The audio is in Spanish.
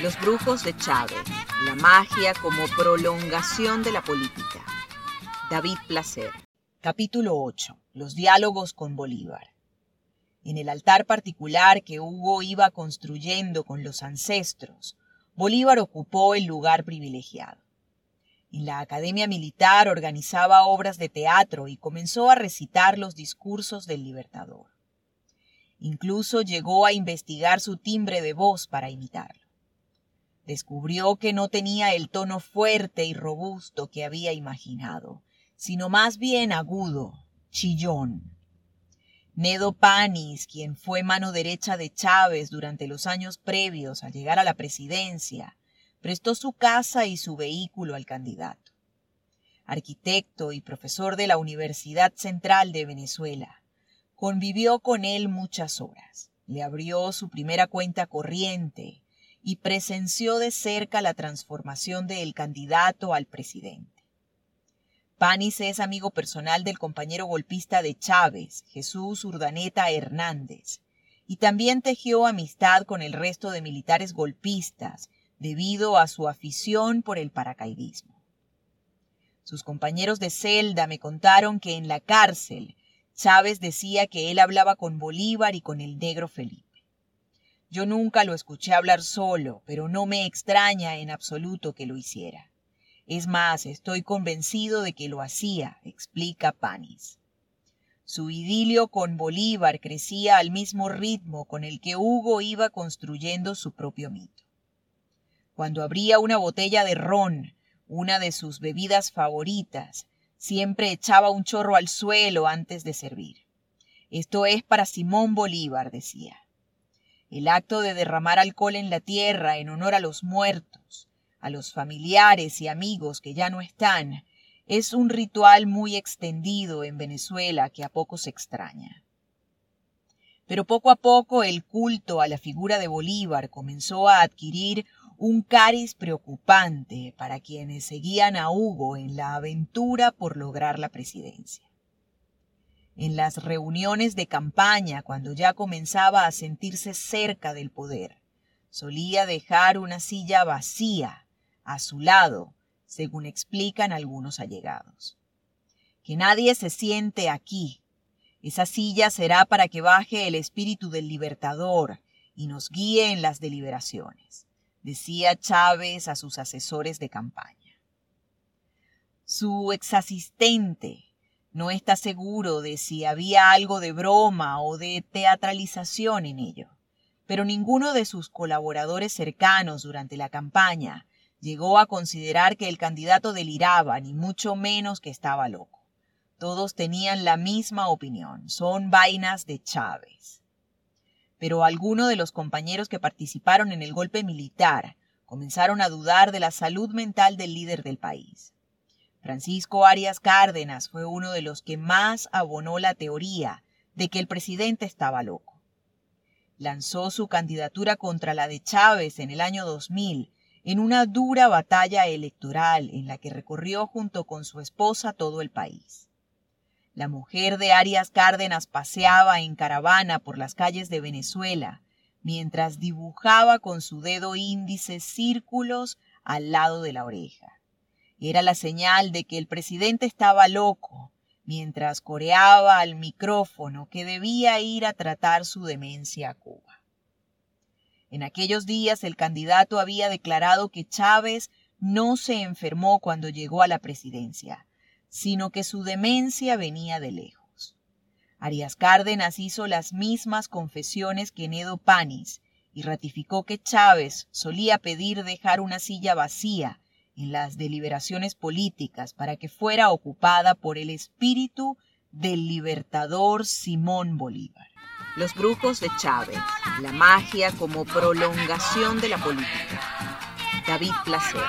Los brujos de Chávez, la magia como prolongación de la política. David Placer. Capítulo 8. Los diálogos con Bolívar. En el altar particular que Hugo iba construyendo con los ancestros, Bolívar ocupó el lugar privilegiado. En la Academia Militar organizaba obras de teatro y comenzó a recitar los discursos del Libertador. Incluso llegó a investigar su timbre de voz para imitarlo descubrió que no tenía el tono fuerte y robusto que había imaginado, sino más bien agudo, chillón. Nedo Panis, quien fue mano derecha de Chávez durante los años previos a llegar a la presidencia, prestó su casa y su vehículo al candidato. Arquitecto y profesor de la Universidad Central de Venezuela, convivió con él muchas horas. Le abrió su primera cuenta corriente, y presenció de cerca la transformación del candidato al presidente. Panis es amigo personal del compañero golpista de Chávez, Jesús Urdaneta Hernández, y también tejió amistad con el resto de militares golpistas debido a su afición por el paracaidismo. Sus compañeros de celda me contaron que en la cárcel Chávez decía que él hablaba con Bolívar y con el negro Felipe. Yo nunca lo escuché hablar solo, pero no me extraña en absoluto que lo hiciera. Es más, estoy convencido de que lo hacía, explica Panis. Su idilio con Bolívar crecía al mismo ritmo con el que Hugo iba construyendo su propio mito. Cuando abría una botella de ron, una de sus bebidas favoritas, siempre echaba un chorro al suelo antes de servir. Esto es para Simón Bolívar, decía. El acto de derramar alcohol en la tierra en honor a los muertos, a los familiares y amigos que ya no están, es un ritual muy extendido en Venezuela que a poco se extraña. Pero poco a poco el culto a la figura de Bolívar comenzó a adquirir un cariz preocupante para quienes seguían a Hugo en la aventura por lograr la presidencia en las reuniones de campaña cuando ya comenzaba a sentirse cerca del poder. Solía dejar una silla vacía a su lado, según explican algunos allegados. Que nadie se siente aquí. Esa silla será para que baje el espíritu del libertador y nos guíe en las deliberaciones, decía Chávez a sus asesores de campaña. Su exasistente, no está seguro de si había algo de broma o de teatralización en ello, pero ninguno de sus colaboradores cercanos durante la campaña llegó a considerar que el candidato deliraba, ni mucho menos que estaba loco. Todos tenían la misma opinión, son vainas de Chávez. Pero algunos de los compañeros que participaron en el golpe militar comenzaron a dudar de la salud mental del líder del país. Francisco Arias Cárdenas fue uno de los que más abonó la teoría de que el presidente estaba loco. Lanzó su candidatura contra la de Chávez en el año 2000 en una dura batalla electoral en la que recorrió junto con su esposa todo el país. La mujer de Arias Cárdenas paseaba en caravana por las calles de Venezuela mientras dibujaba con su dedo índice círculos al lado de la oreja. Era la señal de que el presidente estaba loco, mientras coreaba al micrófono que debía ir a tratar su demencia a Cuba. En aquellos días el candidato había declarado que Chávez no se enfermó cuando llegó a la presidencia, sino que su demencia venía de lejos. Arias Cárdenas hizo las mismas confesiones que Nedo Panis y ratificó que Chávez solía pedir dejar una silla vacía en las deliberaciones políticas para que fuera ocupada por el espíritu del libertador Simón Bolívar. Los brujos de Chávez, la magia como prolongación de la política. David Placer.